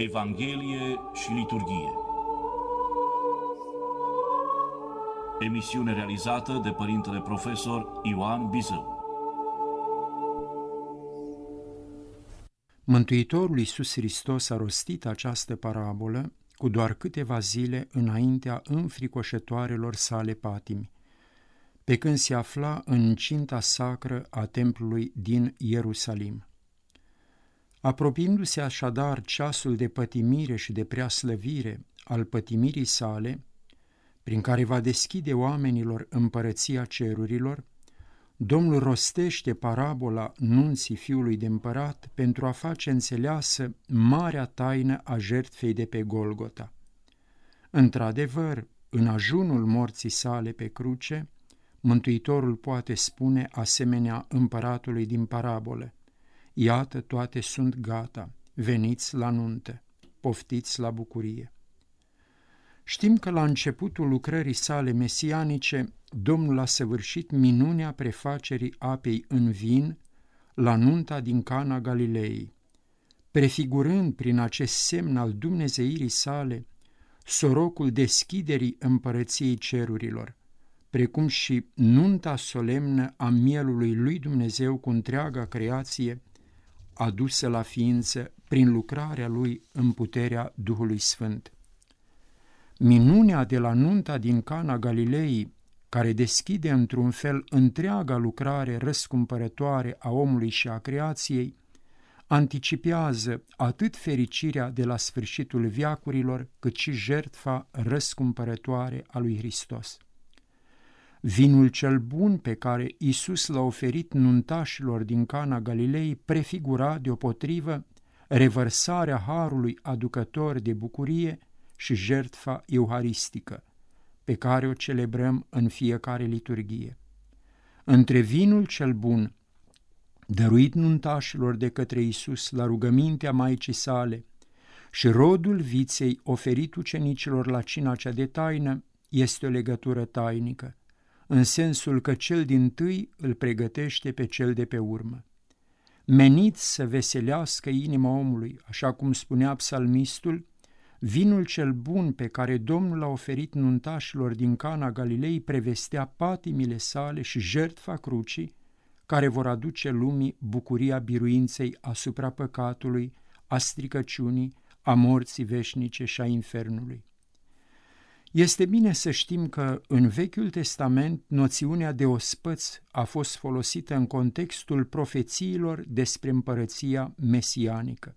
Evanghelie și liturghie. Emisiune realizată de părintele profesor Ioan Bizău. Mântuitorul Iisus Hristos a rostit această parabolă cu doar câteva zile înaintea înfricoșătoarelor sale patimi, pe când se afla în cinta sacră a templului din Ierusalim. Apropiindu-se așadar ceasul de pătimire și de preaslăvire al pătimirii sale, prin care va deschide oamenilor împărăția cerurilor, Domnul rostește parabola nunții fiului de împărat pentru a face înțeleasă marea taină a jertfei de pe Golgota. Într-adevăr, în ajunul morții sale pe cruce, Mântuitorul poate spune asemenea împăratului din parabolă, Iată, toate sunt gata, veniți la nuntă, poftiți la bucurie. Știm că la începutul lucrării sale mesianice, Domnul a săvârșit minunea prefacerii apei în vin la nunta din Cana Galilei, prefigurând prin acest semn al dumnezeirii sale sorocul deschiderii împărăției cerurilor, precum și nunta solemnă a mielului lui Dumnezeu cu întreaga creație, adusă la ființă prin lucrarea lui în puterea Duhului Sfânt. Minunea de la nunta din Cana Galilei, care deschide într-un fel întreaga lucrare răscumpărătoare a omului și a creației, anticipează atât fericirea de la sfârșitul viacurilor, cât și jertfa răscumpărătoare a lui Hristos. Vinul cel bun pe care Isus l-a oferit nuntașilor din Cana Galilei prefigura deopotrivă revărsarea harului aducător de bucurie și jertfa euharistică, pe care o celebrăm în fiecare liturghie. Între vinul cel bun, dăruit nuntașilor de către Isus la rugămintea Maicii sale, și rodul viței oferit ucenicilor la cina cea de taină, este o legătură tainică, în sensul că cel din tâi îl pregătește pe cel de pe urmă. Menit să veselească inima omului, așa cum spunea psalmistul, vinul cel bun pe care Domnul l-a oferit nuntașilor din Cana Galilei prevestea patimile sale și jertfa crucii, care vor aduce lumii bucuria biruinței asupra păcatului, a stricăciunii, a morții veșnice și a infernului. Este bine să știm că în Vechiul Testament noțiunea de ospăț a fost folosită în contextul profețiilor despre împărăția mesianică.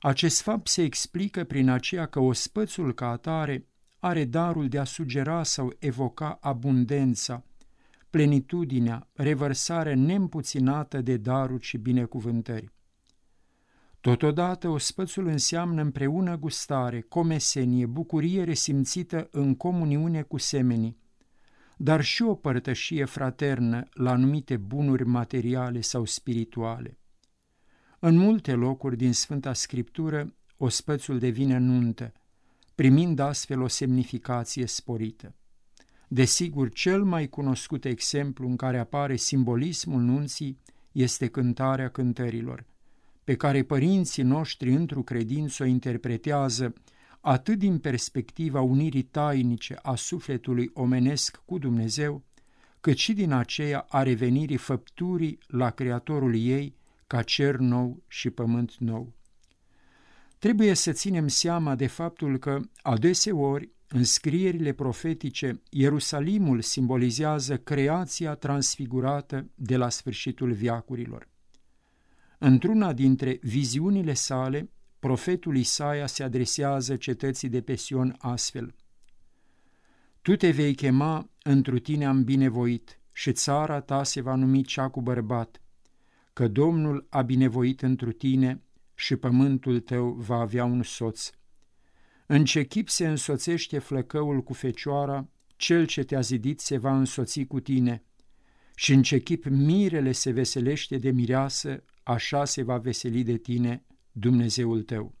Acest fapt se explică prin aceea că ospățul ca atare are darul de a sugera sau evoca abundența, plenitudinea, revărsarea neîmpuținată de daruri și binecuvântări. Totodată, ospățul înseamnă împreună gustare, comesenie, bucurie resimțită în comuniune cu semenii, dar și o părtășie fraternă la anumite bunuri materiale sau spirituale. În multe locuri din Sfânta Scriptură, ospățul devine nuntă, primind astfel o semnificație sporită. Desigur, cel mai cunoscut exemplu în care apare simbolismul nunții este cântarea cântărilor – pe care părinții noștri într-o credință o interpretează atât din perspectiva unirii tainice a sufletului omenesc cu Dumnezeu, cât și din aceea a revenirii făpturii la Creatorul ei ca cer nou și pământ nou. Trebuie să ținem seama de faptul că, adeseori, în scrierile profetice, Ierusalimul simbolizează creația transfigurată de la sfârșitul viacurilor. Într-una dintre viziunile sale, profetul Isaia se adresează cetății de pe Sion astfel. Tu te vei chema, întru tine am binevoit, și țara ta se va numi cea cu bărbat, că Domnul a binevoit întru tine și pământul tău va avea un soț. În ce chip se însoțește flăcăul cu fecioara, cel ce te-a zidit se va însoți cu tine, și în ce chip mirele se veselește de mireasă, așa se va veseli de tine Dumnezeul tău.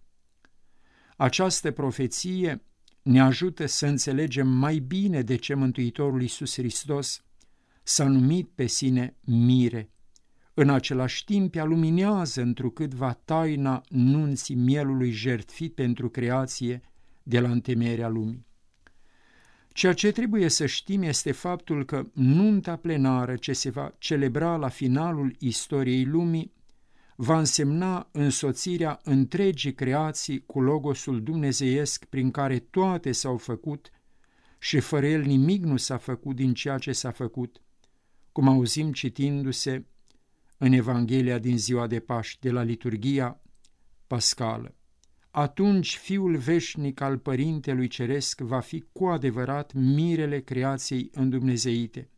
Această profeție ne ajută să înțelegem mai bine de ce Mântuitorul Iisus Hristos s-a numit pe sine mire, în același timp ea luminează întrucâtva taina nunții mielului jertfit pentru creație de la întemeierea lumii. Ceea ce trebuie să știm este faptul că nunta plenară ce se va celebra la finalul istoriei lumii va însemna însoțirea întregii creații cu logosul dumnezeiesc prin care toate s-au făcut și fără el nimic nu s-a făcut din ceea ce s-a făcut, cum auzim citindu-se în Evanghelia din ziua de Paști, de la liturgia pascală. Atunci Fiul veșnic al Părintelui Ceresc va fi cu adevărat mirele creației îndumnezeite,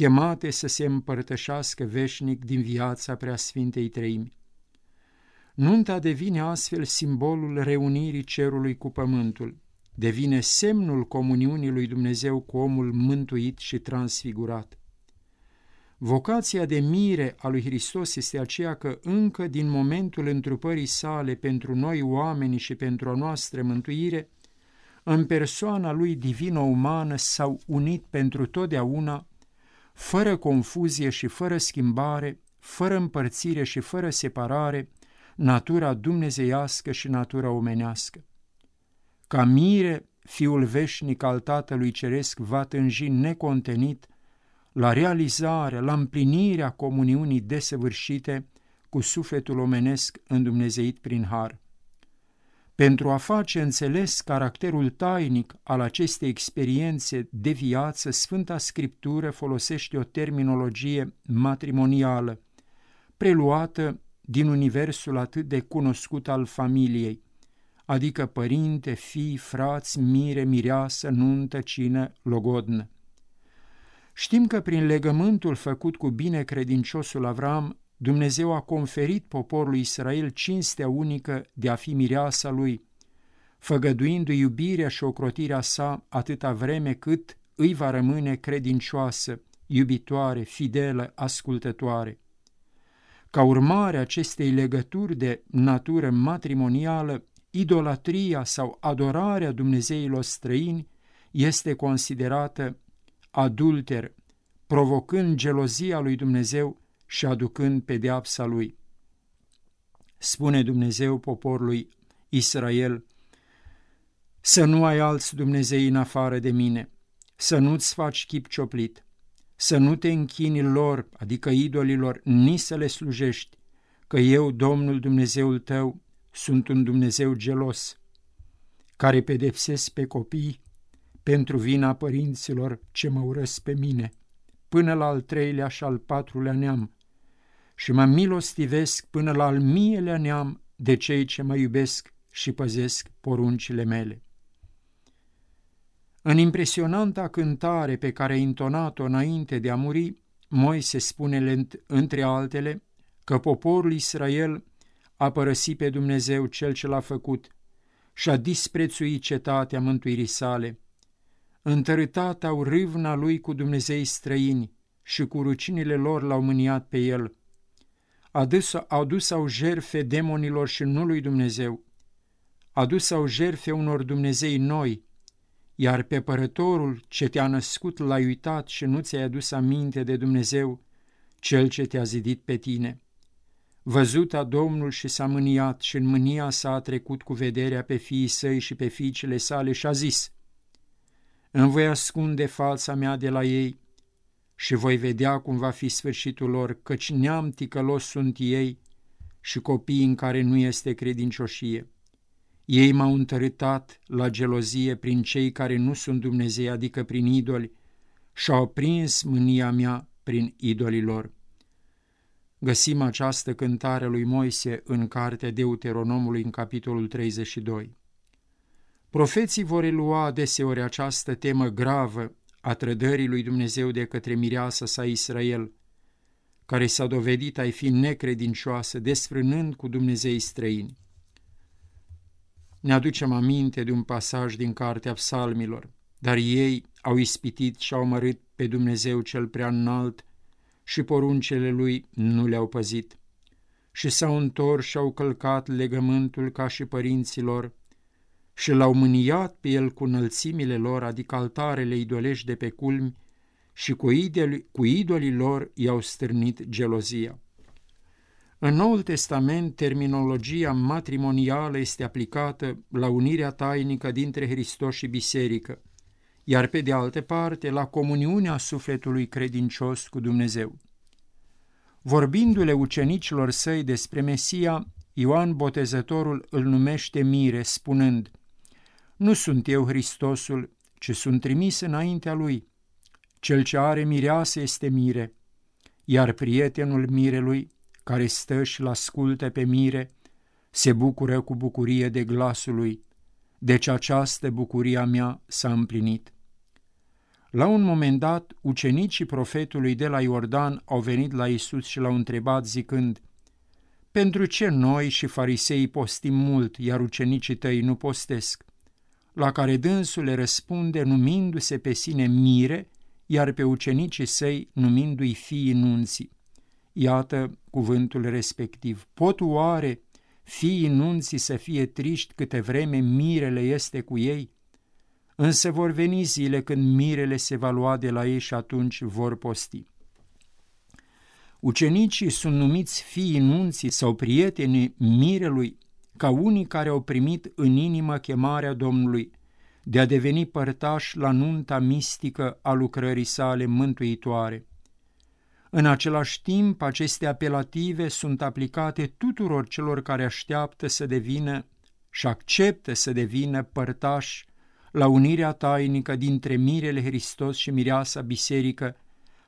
chemate să se împărtășească veșnic din viața preasfintei treimi. Nunta devine astfel simbolul reunirii cerului cu pământul, devine semnul comuniunii lui Dumnezeu cu omul mântuit și transfigurat. Vocația de mire a lui Hristos este aceea că încă din momentul întrupării sale pentru noi oameni și pentru a noastră mântuire, în persoana lui divină-umană s-au unit pentru totdeauna, fără confuzie și fără schimbare, fără împărțire și fără separare, natura dumnezeiască și natura omenească. Ca mire, Fiul veșnic al Tatălui Ceresc va tânji necontenit la realizarea, la împlinirea comuniunii desăvârșite cu sufletul omenesc îndumnezeit prin har. Pentru a face înțeles caracterul tainic al acestei experiențe de viață, Sfânta Scriptură folosește o terminologie matrimonială, preluată din universul atât de cunoscut al familiei, adică părinte, fii, frați, mire, mireasă, nuntă, cină, logodnă. Știm că prin legământul făcut cu bine credinciosul Avram, Dumnezeu a conferit poporului Israel cinstea unică de a fi mireasa lui, făgăduindu-i iubirea și ocrotirea sa atâta vreme cât îi va rămâne credincioasă, iubitoare, fidelă, ascultătoare. Ca urmare acestei legături de natură matrimonială, idolatria sau adorarea Dumnezeilor străini este considerată adulter, provocând gelozia lui Dumnezeu și aducând pedeapsa lui. Spune Dumnezeu poporului Israel, să nu ai alți Dumnezei în afară de mine, să nu-ți faci chip cioplit, să nu te închini lor, adică idolilor, nici să le slujești, că eu, Domnul Dumnezeul tău, sunt un Dumnezeu gelos, care pedepsesc pe copii pentru vina părinților ce mă urăsc pe mine, până la al treilea și al patrulea neam, și mă milostivesc până la al mielea neam de cei ce mă iubesc și păzesc poruncile mele. În impresionanta cântare pe care a intonat-o înainte de a muri, Moise spune între altele că poporul Israel a părăsit pe Dumnezeu cel ce l-a făcut și a disprețuit cetatea mântuirii sale, întărâtat au râvna lui cu Dumnezei străini și cu rucinile lor l-au mâniat pe el. Adus, adus au jerfe demonilor și nu lui Dumnezeu. Adus au jerfe unor Dumnezei noi, iar pe părătorul ce te-a născut l-ai uitat și nu ți-ai adus aminte de Dumnezeu, cel ce te-a zidit pe tine. Văzut a Domnul și s-a mâniat și în mânia sa a trecut cu vederea pe fiii săi și pe fiicele sale și a zis – îmi voi ascunde fața mea de la ei și voi vedea cum va fi sfârșitul lor, căci neam ticălos sunt ei și copiii în care nu este credincioșie. Ei m-au întărâtat la gelozie prin cei care nu sunt Dumnezei, adică prin idoli, și-au prins mânia mea prin idolii lor. Găsim această cântare lui Moise în cartea Deuteronomului în capitolul 32. Profeții vor relua adeseori această temă gravă a trădării lui Dumnezeu de către mireasa sa Israel, care s-a dovedit a fi necredincioasă, desfrânând cu Dumnezei străini. Ne aducem aminte de un pasaj din Cartea Psalmilor, dar ei au ispitit și au mărit pe Dumnezeu cel prea înalt și poruncele lui nu le-au păzit. Și s-au întors și au călcat legământul ca și părinților, și l-au mâniat pe el cu înălțimile lor, adică altarele idolești de pe culmi, și cu, idoli, cu idolii lor i-au stârnit gelozia. În Noul Testament, terminologia matrimonială este aplicată la unirea tainică dintre Hristos și Biserică, iar pe de altă parte la comuniunea sufletului credincios cu Dumnezeu. Vorbindu-le ucenicilor săi despre Mesia, Ioan Botezătorul îl numește mire, spunând, Nu sunt eu Hristosul, ci sunt trimis înaintea lui. Cel ce are mireasă este mire, iar prietenul mirelui, care stă și-l ascultă pe mire, se bucură cu bucurie de glasul lui, deci această bucuria mea s-a împlinit. La un moment dat, ucenicii profetului de la Iordan au venit la Isus și l-au întrebat zicând, Pentru ce noi și farisei postim mult, iar ucenicii tăi nu postesc? La care dânsul le răspunde numindu-se pe sine mire, iar pe ucenicii săi numindu-i fiii nunții. Iată cuvântul respectiv. Pot oare fiii nunții să fie triști câte vreme mirele este cu ei? Însă vor veni zile când mirele se va lua de la ei și atunci vor posti. Ucenicii sunt numiți fiii nunții sau prietenii mirelui ca unii care au primit în inimă chemarea Domnului de a deveni părtași la nunta mistică a lucrării sale mântuitoare. În același timp, aceste apelative sunt aplicate tuturor celor care așteaptă să devină și acceptă să devină părtași la unirea tainică dintre mirele Hristos și mireasa biserică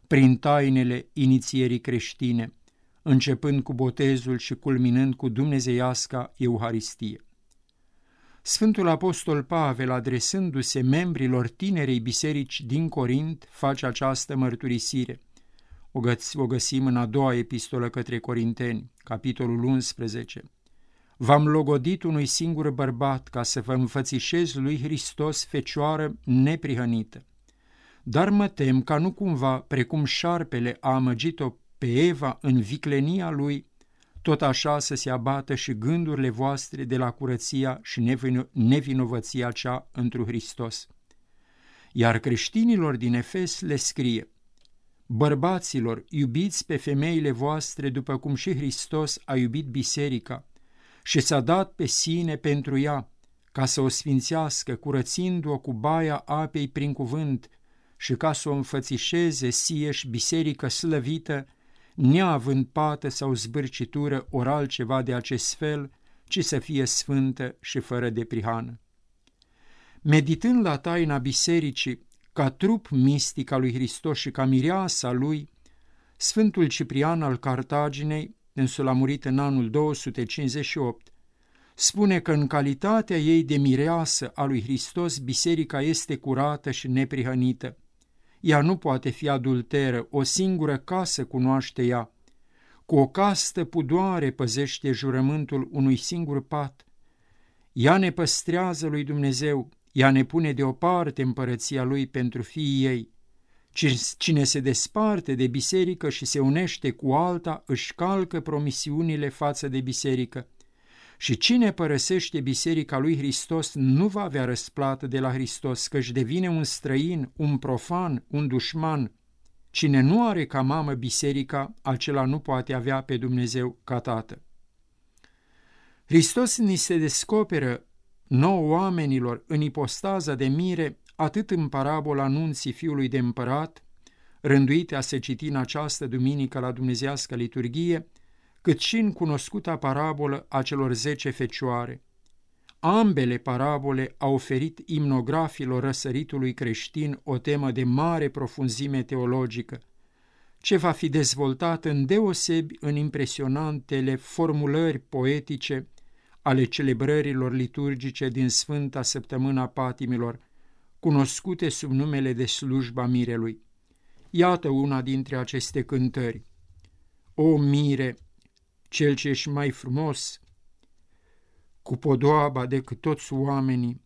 prin tainele inițierii creștine, începând cu botezul și culminând cu dumnezeiasca Euharistie. Sfântul Apostol Pavel, adresându-se membrilor tinerei biserici din Corint, face această mărturisire. O, găs- o găsim în a doua epistolă către Corinteni, capitolul 11. V-am logodit unui singur bărbat ca să vă înfățișez lui Hristos fecioară neprihănită. Dar mă tem ca nu cumva, precum șarpele a amăgit-o pe Eva în viclenia lui, tot așa să se abată și gândurile voastre de la curăția și nevino nevinovăția cea întru Hristos. Iar creștinilor din Efes le scrie, Bărbaților, iubiți pe femeile voastre după cum și Hristos a iubit biserica și s-a dat pe sine pentru ea, ca să o sfințească, curățindu-o cu baia apei prin cuvânt și ca să o înfățișeze sieși biserică slăvită, neavând pată sau zbârcitură ori altceva de acest fel, ci să fie sfântă și fără de prihană. Meditând la taina bisericii, ca trup mistic al lui Hristos și ca mireasa lui, Sfântul Ciprian al Cartaginei, însul a murit în anul 258, spune că în calitatea ei de mireasă a lui Hristos, biserica este curată și neprihănită, ea nu poate fi adulteră, o singură casă cunoaște ea. Cu o castă pudoare păzește jurământul unui singur pat. Ea ne păstrează lui Dumnezeu, ea ne pune deoparte împărăția lui pentru fiii ei. Cine se desparte de biserică și se unește cu alta, își calcă promisiunile față de biserică. Și cine părăsește biserica lui Hristos nu va avea răsplată de la Hristos, căci devine un străin, un profan, un dușman. Cine nu are ca mamă biserica, acela nu poate avea pe Dumnezeu ca tată. Hristos ni se descoperă nouă oamenilor în ipostaza de mire, atât în parabola anunții fiului de împărat, rânduite a se citi în această duminică la dumnezească liturghie, cât și în cunoscuta parabolă a celor zece fecioare. Ambele parabole au oferit imnografilor răsăritului creștin o temă de mare profunzime teologică, ce va fi dezvoltat în deosebi în impresionantele formulări poetice ale celebrărilor liturgice din Sfânta Săptămâna Patimilor, cunoscute sub numele de slujba mirelui. Iată una dintre aceste cântări. O mire, cel ce ești mai frumos, cu podoaba decât toți oamenii,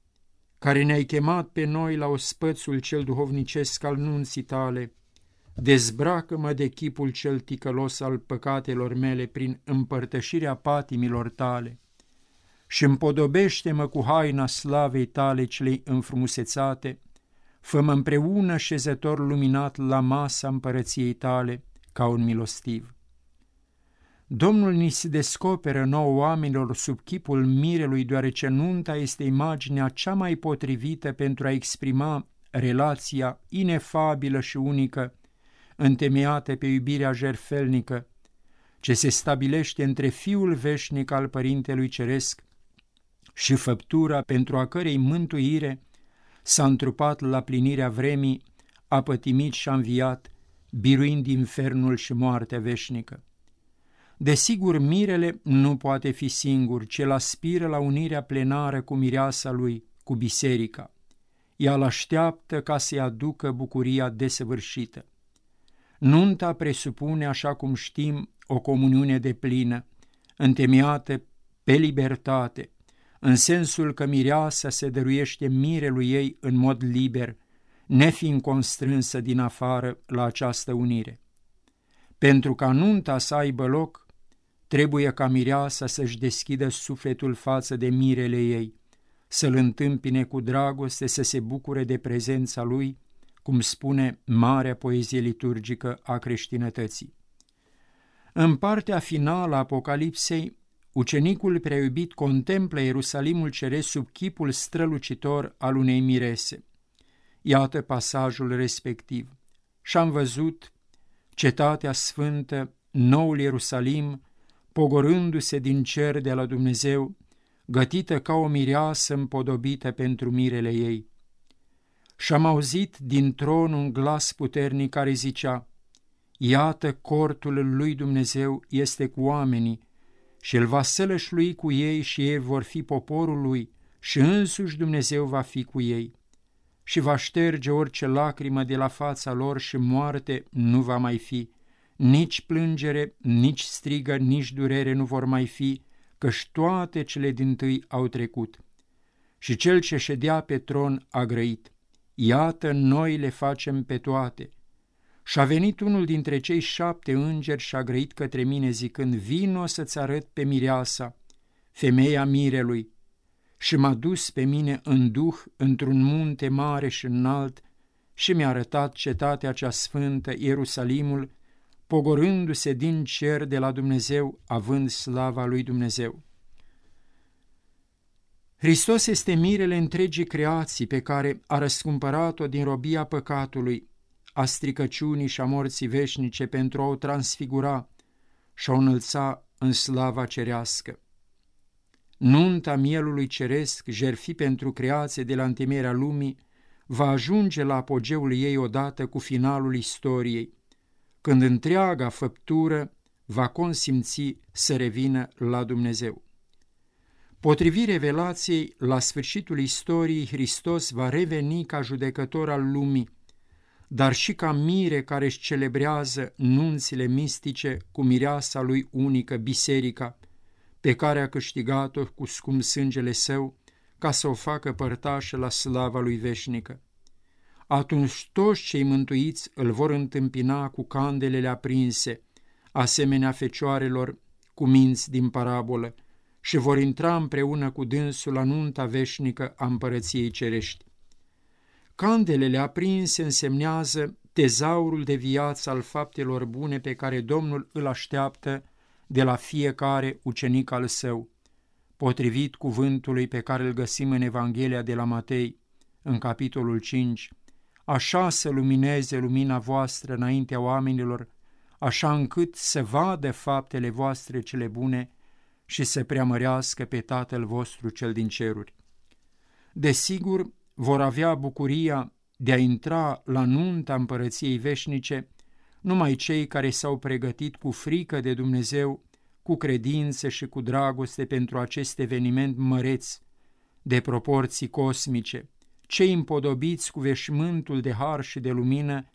care ne-ai chemat pe noi la ospățul cel duhovnicesc al nunții tale, dezbracă-mă de chipul cel ticălos al păcatelor mele prin împărtășirea patimilor tale și împodobește-mă cu haina slavei tale celei înfrumusețate, făm împreună șezător luminat la masa împărăției tale ca un milostiv. Domnul ni se descoperă nouă oamenilor sub chipul mirelui, deoarece nunta este imaginea cea mai potrivită pentru a exprima relația inefabilă și unică, întemeiată pe iubirea jerfelnică, ce se stabilește între Fiul veșnic al Părintelui Ceresc și făptura pentru a cărei mântuire s-a întrupat la plinirea vremii, a pătimit și a înviat, biruind infernul și moartea veșnică. Desigur, mirele nu poate fi singur, ci el aspiră la unirea plenară cu mireasa lui, cu biserica. Ea îl așteaptă ca să-i aducă bucuria desăvârșită. Nunta presupune, așa cum știm, o comuniune de plină, întemeiată pe libertate, în sensul că mireasa se dăruiește mirelui ei în mod liber, nefiind constrânsă din afară la această unire. Pentru ca nunta să aibă loc, trebuie ca mireasa să-și deschidă sufletul față de mirele ei, să-l întâmpine cu dragoste, să se bucure de prezența lui, cum spune marea poezie liturgică a creștinătății. În partea finală a Apocalipsei, ucenicul preiubit contemplă Ierusalimul ceresc sub chipul strălucitor al unei mirese. Iată pasajul respectiv. Și-am văzut cetatea sfântă, noul Ierusalim, pogorându-se din cer de la Dumnezeu, gătită ca o mireasă împodobită pentru mirele ei. Și-am auzit din tron un glas puternic care zicea, Iată cortul lui Dumnezeu este cu oamenii și el va sălășlui cu ei și ei vor fi poporul lui și însuși Dumnezeu va fi cu ei și va șterge orice lacrimă de la fața lor și moarte nu va mai fi, nici plângere, nici strigă, nici durere nu vor mai fi, căci toate cele din tâi au trecut. Și cel ce ședea pe tron a grăit, iată noi le facem pe toate, și a venit unul dintre cei șapte îngeri și a grăit către mine zicând, vino să-ți arăt pe mireasa, femeia mirelui, și m-a dus pe mine în duh într-un munte mare și înalt și mi-a arătat cetatea cea sfântă, Ierusalimul, pogorându-se din cer de la Dumnezeu, având slava lui Dumnezeu. Hristos este mirele întregii creații pe care a răscumpărat-o din robia păcatului, a stricăciunii și a morții veșnice pentru a o transfigura și a o înălța în slava cerească. Nunta mielului ceresc, jerfi pentru creație de la întemeierea lumii, va ajunge la apogeul ei odată cu finalul istoriei, când întreaga făptură va consimți să revină la Dumnezeu. Potrivit revelației, la sfârșitul istoriei, Hristos va reveni ca judecător al lumii, dar și ca mire care își celebrează nunțile mistice cu mireasa lui unică, biserica, pe care a câștigat-o cu scump sângele său, ca să o facă părtașă la slava lui veșnică. Atunci toți cei mântuiți îl vor întâmpina cu candelele aprinse, asemenea fecioarelor cu minți din parabolă, și vor intra împreună cu dânsul la nunta veșnică a împărăției cerești. Candelele aprinse însemnează tezaurul de viață al faptelor bune pe care Domnul îl așteaptă de la fiecare ucenic al său, potrivit cuvântului pe care îl găsim în Evanghelia de la Matei, în capitolul 5, așa să lumineze lumina voastră înaintea oamenilor, așa încât să vadă faptele voastre cele bune și să preamărească pe Tatăl vostru cel din ceruri. Desigur, vor avea bucuria de a intra la nunta împărăției veșnice numai cei care s-au pregătit cu frică de Dumnezeu, cu credință și cu dragoste pentru acest eveniment măreț, de proporții cosmice, cei împodobiți cu veșmântul de har și de lumină,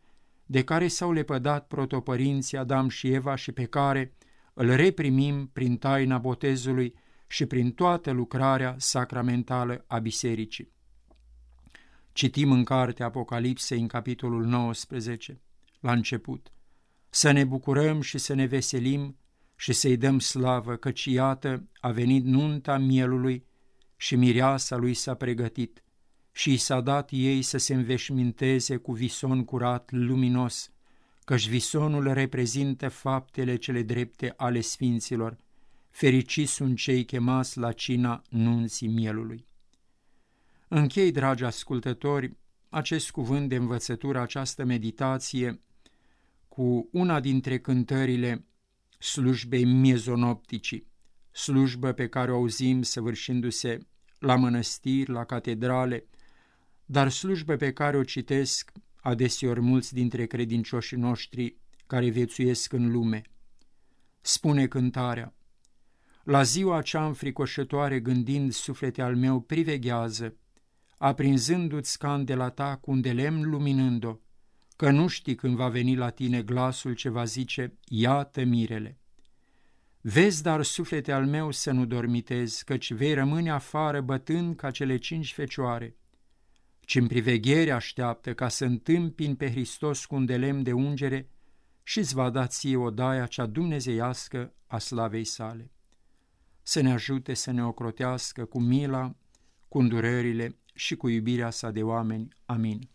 de care s-au lepădat protopărinții Adam și Eva și pe care îl reprimim prin taina botezului și prin toată lucrarea sacramentală a bisericii. Citim în cartea Apocalipsei, în capitolul 19, la început, să ne bucurăm și să ne veselim și să-i dăm slavă, căci iată a venit nunta mielului și mireasa lui s-a pregătit și i s-a dat ei să se înveșminteze cu vison curat, luminos, căci visonul reprezintă faptele cele drepte ale sfinților. Fericiți sunt cei chemați la cina nunții mielului. Închei, dragi ascultători, acest cuvânt de învățătură, această meditație, cu una dintre cântările slujbei miezonopticii, slujbă pe care o auzim săvârșindu-se la mănăstiri, la catedrale, dar slujbă pe care o citesc adeseori mulți dintre credincioșii noștri care viețuiesc în lume. Spune cântarea, La ziua cea înfricoșătoare gândind suflete al meu priveghează, aprinzându-ți candela ta cu un de lemn luminând-o, că nu știi când va veni la tine glasul ce va zice, iată mirele. Vezi, dar, suflete al meu, să nu dormitezi, căci vei rămâne afară bătând ca cele cinci fecioare, ci în priveghere așteaptă ca să întâmpin pe Hristos cu un de lemn de ungere și îți va da ție odaia cea dumnezeiască a slavei sale. Să ne ajute să ne ocrotească cu mila, cu îndurările și cu iubirea sa de oameni. Amin.